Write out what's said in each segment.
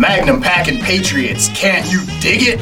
Magnum packing patriots, can't you dig it?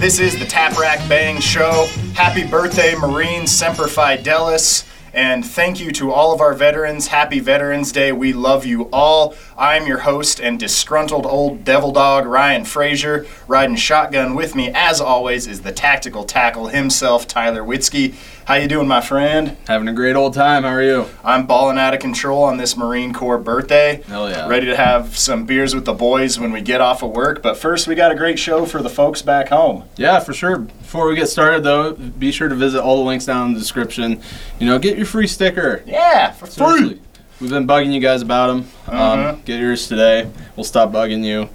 This is the Tap Rack Bang Show. Happy birthday, Marine Semper Fidelis. And thank you to all of our veterans. Happy Veterans Day. We love you all. I'm your host and disgruntled old devil dog, Ryan Frazier. Riding shotgun with me, as always, is the tactical tackle himself, Tyler Witzke. How you doing, my friend? Having a great old time. How are you? I'm balling out of control on this Marine Corps birthday. Hell yeah. Ready to have some beers with the boys when we get off of work. But first, we got a great show for the folks back home. Yeah, for sure. Before we get started, though, be sure to visit all the links down in the description. You know, get your free sticker. Yeah, for free. We've been bugging you guys about them. Mhm. Um, get yours today. We'll stop bugging you.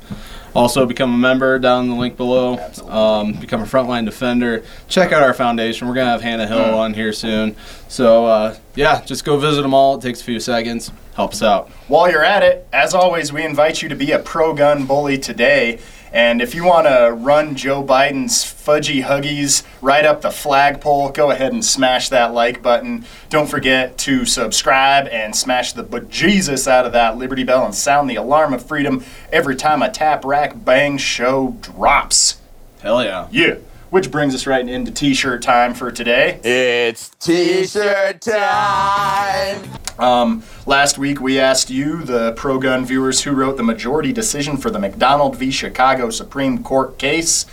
Also, become a member down in the link below. Um, become a frontline defender. Check out our foundation. We're going to have Hannah Hill Mm. on here soon. So, uh, yeah, just go visit them all. It takes a few seconds. Helps out. While you're at it, as always, we invite you to be a pro gun bully today. And if you want to run Joe Biden's fudgy huggies right up the flagpole, go ahead and smash that like button. Don't forget to subscribe and smash the bejesus out of that Liberty Bell and sound the alarm of freedom every time a tap rack bang show drops. Hell yeah. Yeah. Which brings us right into t-shirt time for today. It's t-shirt time. Um, last week we asked you, the pro gun viewers, who wrote the majority decision for the McDonald v. Chicago Supreme Court case.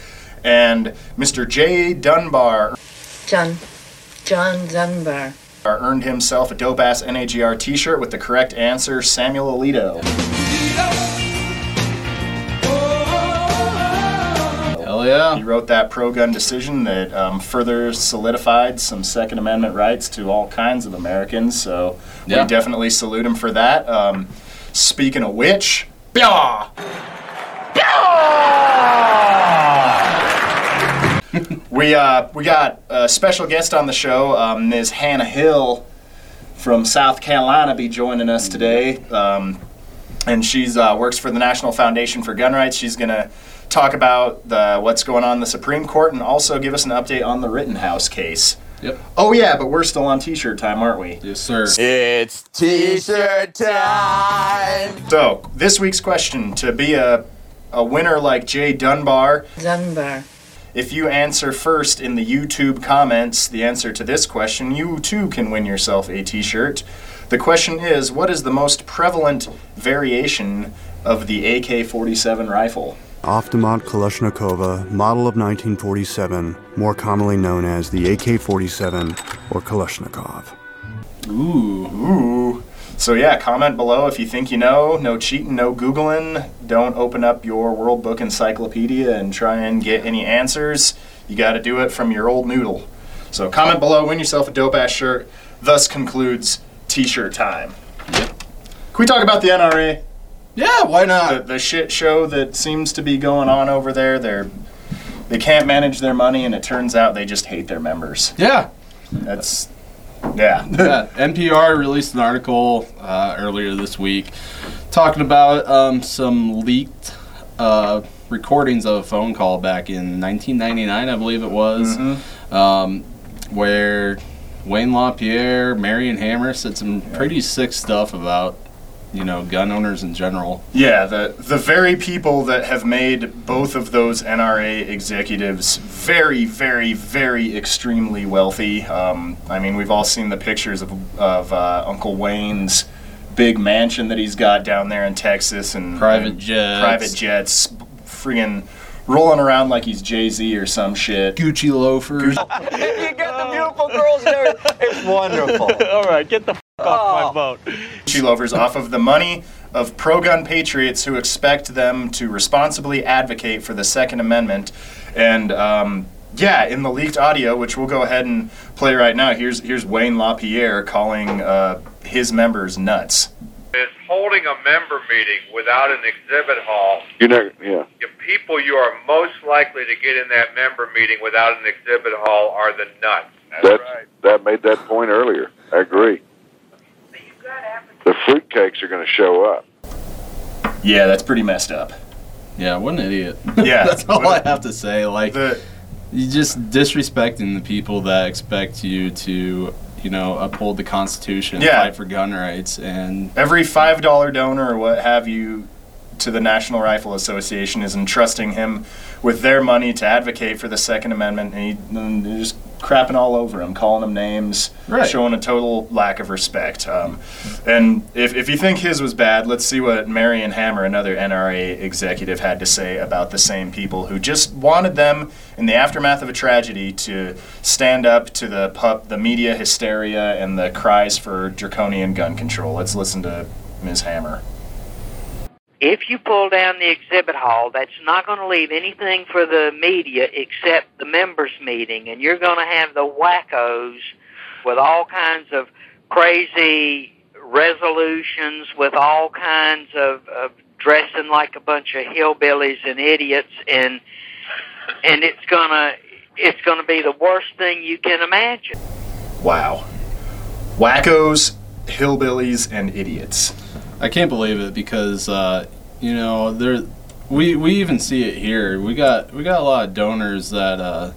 And Mr. J. Dunbar John, John Dunbar. earned himself a dope ass NAGR t shirt with the correct answer Samuel Alito. Hell yeah. He wrote that pro gun decision that um, further solidified some Second Amendment rights to all kinds of Americans. So Yeah. we definitely salute him for that. Um, speaking of which, Blah! we uh, we got a special guest on the show, um, Ms. Hannah Hill from South Carolina, be joining us today, um, and she's uh, works for the National Foundation for Gun Rights. She's gonna talk about the what's going on in the Supreme Court and also give us an update on the Rittenhouse case. Yep. Oh yeah, but we're still on T-shirt time, aren't we? Yes, sir. It's t-shirt time. So this week's question: To be a a winner like Jay Dunbar, Dunbar. If you answer first in the YouTube comments the answer to this question, you too can win yourself a t shirt. The question is What is the most prevalent variation of the AK 47 rifle? Avtomat Kalashnikova, model of 1947, more commonly known as the AK 47 or Kalashnikov. Ooh. Ooh. So, yeah, comment below if you think you know. No cheating, no Googling. Don't open up your World Book Encyclopedia and try and get any answers. You got to do it from your old noodle. So, comment below, win yourself a dope ass shirt. Thus concludes t shirt time. Can we talk about the NRA? Yeah, why not? the shit show that seems to be going on over there. They're they can't manage their money, and it turns out they just hate their members. Yeah. That's yeah. yeah. NPR released an article uh, earlier this week talking about um, some leaked uh, recordings of a phone call back in 1999, I believe it was, Mhm. um, where Wayne LaPierre, Marion Hammer said some pretty sick stuff about, you know, gun owners in general. Yeah, the the very people that have made both of those NRA executives very, very, very extremely wealthy. Um, I mean, we've all seen the pictures of of uh, Uncle Wayne's big mansion that he's got down there in Texas and Private and jets. private jets, friggin' rolling around like he's Jay Z or some shit. Gucci loafers. You got the beautiful girls there. It's wonderful. All right, get the f- off my boat. Gucci loafers off of the money of pro gun patriots who expect them to responsibly advocate for the Second Amendment. And um, yeah, in the leaked audio, which we'll go ahead and play right now, here's, here's Wayne LaPierre calling uh, his members nuts. is holding a member meeting without an exhibit hall. You know, yeah. The people you are most likely to get in that member meeting without an exhibit hall are the nuts. That's that made that point earlier. I agree. The fruitcakes are going to show up. Yeah, that's pretty messed up. Yeah, what an idiot. Yeah. That's all I have to say. Like, The, you just disrespecting the people that expect you to, you know, uphold the Constitution, Yeah. fight for gun rights, and every $5 donor or what have you to the National Rifle Association is entrusting him with their money to advocate for the Second Amendment, and, he, and they're just crapping all over him, calling him names, Right. showing a total lack of respect. Um, and if, if you think his was bad, let's see what Marion Hammer, another NRA executive, had to say about the same people who just wanted them in the aftermath of a tragedy to stand up to the pub, the media hysteria and the cries for draconian gun control. Let's listen to Ms. Hammer. If you pull down the exhibit hall, that's not going to leave anything for the media except the members' meeting, and you're going to have the wackos with all kinds of crazy resolutions, with all kinds of, of dressing like a bunch of hillbillies and idiots, and and it's gonna it's gonna be the worst thing you can imagine. Wow. Wackos, hillbillies, and idiots. I can't believe it because uh, you know there we we even see it here. We got we got a lot of donors that uh,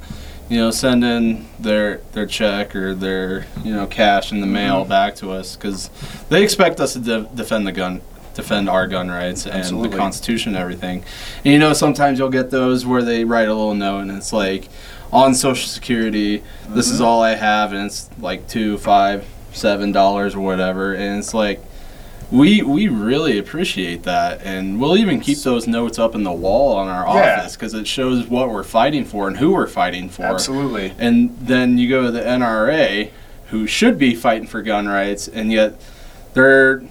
you know send in their their check or their you know cash in the mail Mm-hmm. back to us because they expect us to de- defend the gun defend our gun rights and Absolutely. the constitution and everything and you know sometimes you'll get those where they write a little note and it's like on social security this Mm-hmm. is all i have and it's like two five seven dollars or whatever and it's like we we really appreciate that, and we'll even keep those notes up in the wall on our Yeah. office because it shows what we're fighting for and who we're fighting for. Absolutely. And then you go to the NRA, who should be fighting for gun rights, and yet they're,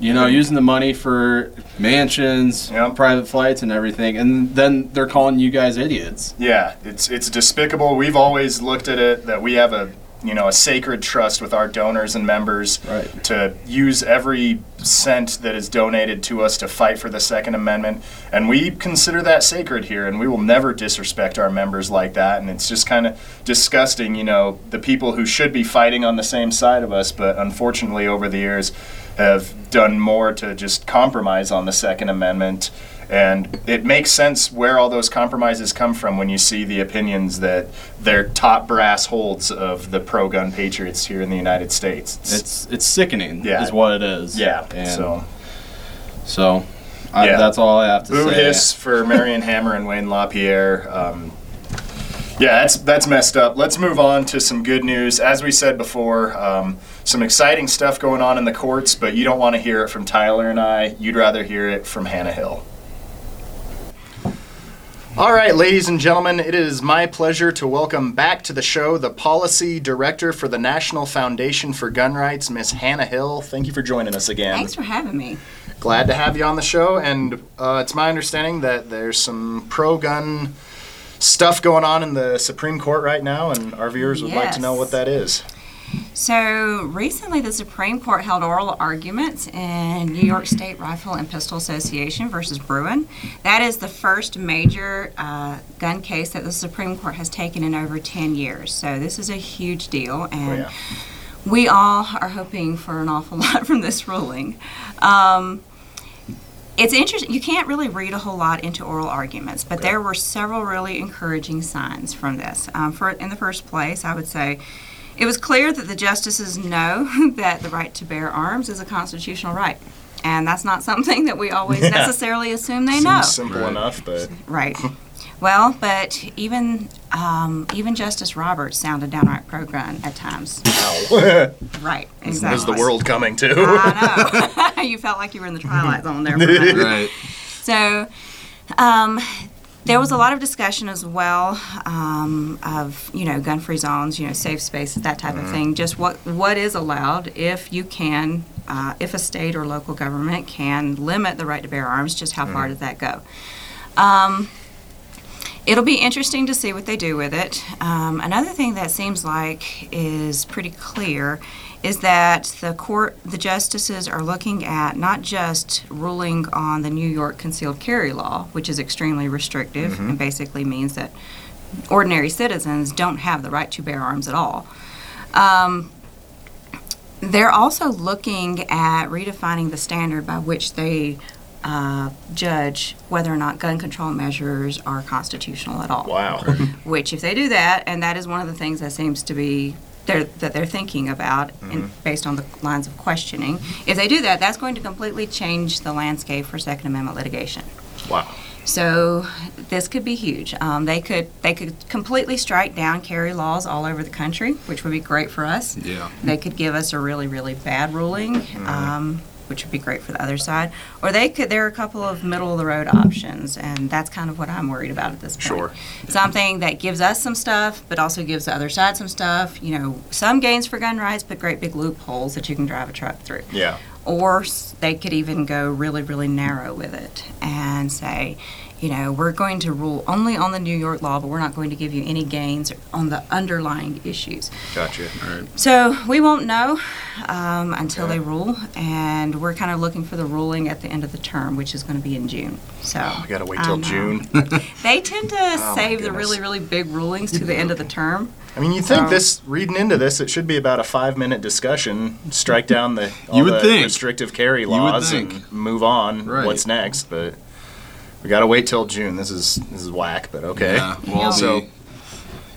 you know, mm-hmm. using the money for mansions, Yep. private flights, and everything, and then they're calling you guys idiots. Yeah, it's it's despicable. We've always looked at it that we have a you know a sacred trust with our donors and members Right. to use every cent that is donated to us to fight for the Second Amendment, and we consider that sacred here, and we will never disrespect our members like that. And it's just kind of disgusting, you know, the people who should be fighting on the same side of us, but unfortunately over the years have done more to just compromise on the Second Amendment. And it makes sense where all those compromises come from when you see the opinions that their top brass holds of the pro gun patriots here in the United States. It's, It's it's sickening, Yeah. is what it is. yeah, And so so I, Yeah. that's all I have to boo say. hiss for Marion Hammer and Wayne LaPierre. Um, yeah, that's that's messed up. Let's move on to some good news. As we said before, um, some exciting stuff going on in the courts, but you don't want to hear it from Tyler and I. You'd rather hear it from Hannah Hill. All right, ladies and gentlemen, it is my pleasure to welcome back to the show the Policy Director for the National Foundation for Gun Rights, Miss Hannah Hill. Thank you for joining us again. Thanks for having me. Glad to have you on the show, and uh, it's my understanding that there's some pro-gun stuff going on in the Supreme Court right now, and our viewers would like to know what that is. So recently, the Supreme Court held oral arguments in New York State Rifle and Pistol Association versus Bruen. That is the first major uh, gun case that the Supreme Court has taken in over 10 years. So this is a huge deal, and yeah. we all are hoping for an awful lot from this ruling. Um, it's interesting. You can't really read a whole lot into oral arguments, but there were several really encouraging signs from this. Um, for in the first place, I would say it was clear that the justices know that the right to bear arms is a constitutional right, and that's not something that we always Yeah. necessarily assume they Seems know. simple enough, but Right. Well, but even um, even Justice Roberts sounded downright pro-gun at times. wow. Right. is Exactly. the world coming to? I know. you felt like you were in the twilight zone there. For. Right. So, um, there was a lot of discussion as well um, of you know gun-free zones, you know, safe spaces, that type of thing. Just what what is allowed if you can, uh, if a state or local government can limit the right to bear arms. Just how far does that go? Um, It'll be interesting to see what they do with it. Um, another thing that seems like is pretty clear is that the court, the justices are looking at not just ruling on the New York concealed carry law, which is extremely restrictive and basically means that ordinary citizens don't have the right to bear arms at all. Um, they're also looking at redefining the standard by which they uh, judge whether or not gun control measures are constitutional at all. wow. Which, if they do that, and that is one of the things that seems to be they're, that they're thinking about Mm-hmm. in, based on the lines of questioning. If they do that, that's going to completely change the landscape for Second Amendment litigation. Wow. So this could be huge. Um, they could they could completely strike down carry laws all over the country, which would be great for us. Yeah. They could give us a really really bad ruling, um, which would be great for the other side. Or they could. There are a couple of middle of the road options, and that's kind of what I'm worried about at this point. Sure. Something that gives us some stuff, but also gives the other side some stuff. You know, some gains for gun rights, but great big loopholes that you can drive a truck through Yeah. or they could even go really, really narrow with it and say, you know, we're going to rule only on the New York law, but we're not going to give you any gains on the underlying issues. Gotcha. So we won't know um, until they rule, and we're kind of looking for the ruling at the end of the term, which is going to be in June. So I gotta wait I till. June. They tend to Oh, save the really, really big rulings to the end of the term. I mean, you think So- this reading into this, it should be about a five-minute discussion, strike down the all You would the think. restrictive carry would laws and move on. Right. What's next? But we gotta wait till June. This is this is whack, but okay. Yeah, well, so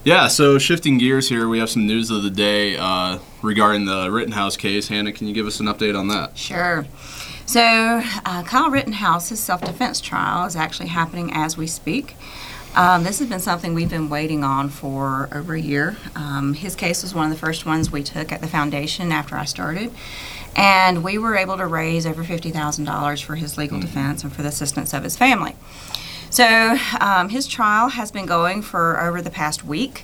yeah. So shifting gears here, we have some news of the day uh, regarding the Rittenhouse case. Hannah, can you give us an update on that? Sure. So, uh, Kyle Rittenhouse's self defense trial is actually happening as we speak. Um, this has been something we've been waiting on for over a year. Um, his case was one of the first ones we took at the foundation after I started. And we were able to raise over $50,000 for his legal defense and for the assistance of his family. So, um, his trial has been going for over the past week.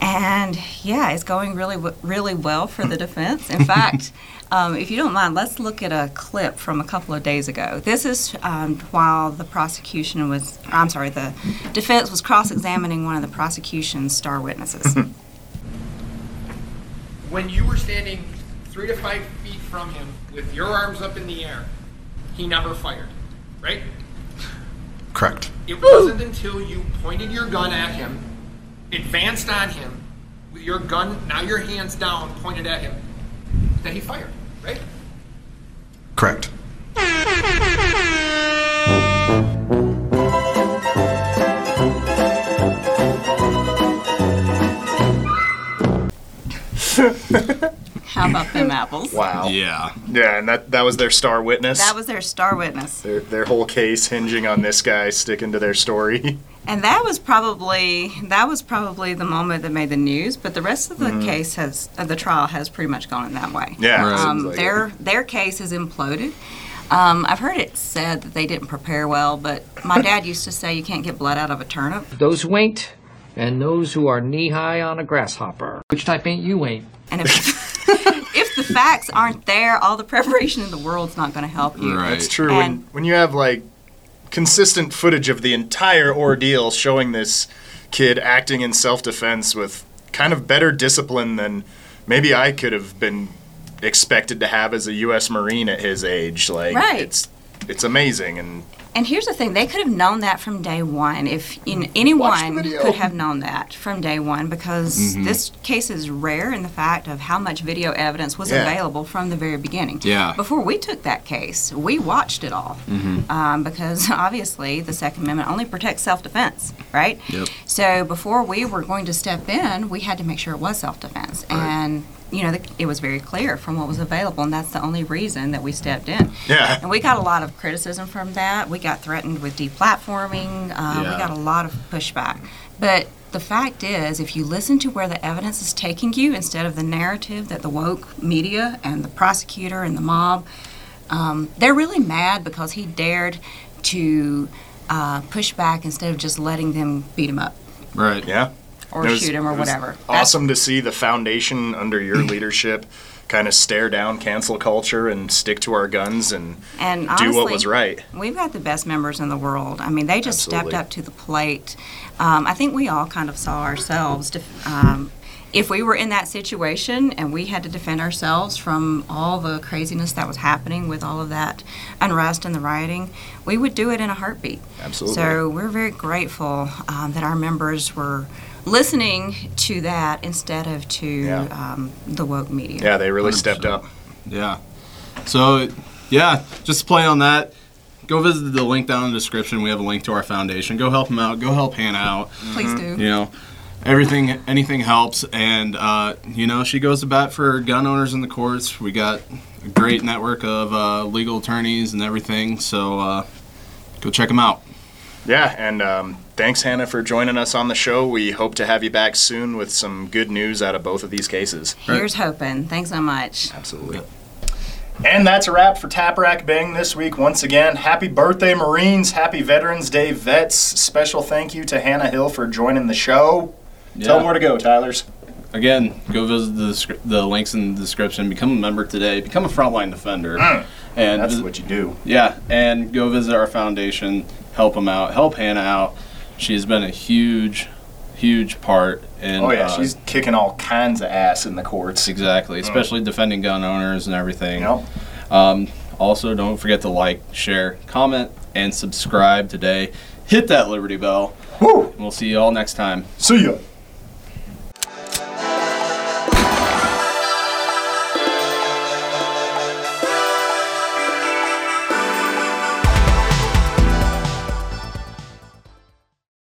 And yeah, it's going really, w- really well for the defense. In fact, um, if you don't mind, let's look at a clip from a couple of days ago. This is um, while the prosecution was, I'm sorry, the defense was cross examining one of the prosecution's star witnesses. when you were standing three to five feet from him with your arms up in the air, he never fired, right? correct. It wasn't until you pointed your gun at him, advanced on him, with your gun, now your hands down, pointed at him, that he fired, right? Correct. How about them apples? Wow. Yeah. Yeah, and that that was their star witness. That was their star witness. their their whole case hinging on this guy sticking to their story. And that was probably that was probably the moment that made the news. But the rest of the case has uh, the trial has pretty much gone in that way. Yeah, Right. um, like their it. their case has imploded. Um, I've heard it said that they didn't prepare well, but my dad used to say you can't get blood out of a turnip. Those who ain't, and those who are knee high on a grasshopper. Which type ain't you ain't? And if if the facts aren't there, all the preparation in the world's not going to help you. Right. It's true when And- when you have like consistent footage of the entire ordeal showing this kid acting in self-defense with kind of better discipline than maybe I could have been expected to have as a US Marine at his age. Like Right. it's it's amazing and And here's the thing: they could have known that from day one. If know, anyone could have known that from day one, because Mm-hmm. this case is rare in the fact of how much video evidence was Yeah. available from the very beginning. Yeah. Before we took that case, we watched it all, Mm-hmm. um, because obviously the Second Amendment only protects self-defense, right? Yep. So before we were going to step in, we had to make sure it was self-defense, and you know the, it was very clear from what was available, and that's the only reason that we stepped in. yeah. And we got a lot of criticism from that. We got threatened with deplatforming. Uh, Yeah. We got a lot of pushback. But the fact is, if you listen to where the evidence is taking you instead of the narrative that the woke media and the prosecutor and the mob, um, they're really mad because he dared to uh, push back instead of just letting them beat him up Right. Yeah. Or was- shoot him or whatever. That's- Awesome to see the foundation under your leadership kind of stare down cancel culture and stick to our guns and, And do what was right. We've got the best members in the world. I mean, they just Absolutely. stepped up to the plate. Um, I think we all kind of saw ourselves. Def- um, if we were in that situation and we had to defend ourselves from all the craziness that was happening with all of that unrest and the rioting, we would do it in a heartbeat. Absolutely. So we're very grateful um, that our members were listening to that instead of to Yeah. um, the woke media. Yeah, they really stepped up. Yeah. So, yeah, just to play on that. Go visit the link down in the description. We have a link to our foundation. Go help them out. Go help Hannah out. Please do. You know, everything, anything helps. And uh, you know, she goes to bat for gun owners in the courts. We got a great network of uh, legal attorneys and everything. So uh, go check them out. Yeah, and um, thanks, Hannah, for joining us on the show. We hope to have you back soon with some good news out of both of these cases. Here's hoping. Thanks so much. Absolutely. And that's a wrap for Tap Rack Bang this week. Once again, happy birthday, Marines. Happy Veterans Day, vets. Special thank you to Hannah Hill for joining the show. Tell them where to go, Tylers. Again, go visit the, the links in the description. Become a member today. Become a frontline defender. Mm. and That's vis- what you do. Yeah, and go visit our foundation. Help them out. Help Hannah out. She's been a huge, huge part. In, oh, yeah, uh, she's kicking all kinds of ass in the courts. Exactly, Mm. especially defending gun owners and everything. Yep. Um, also, don't forget to like, share, comment, and subscribe today. Hit that Liberty Bell. Woo! We'll see you all next time. See ya.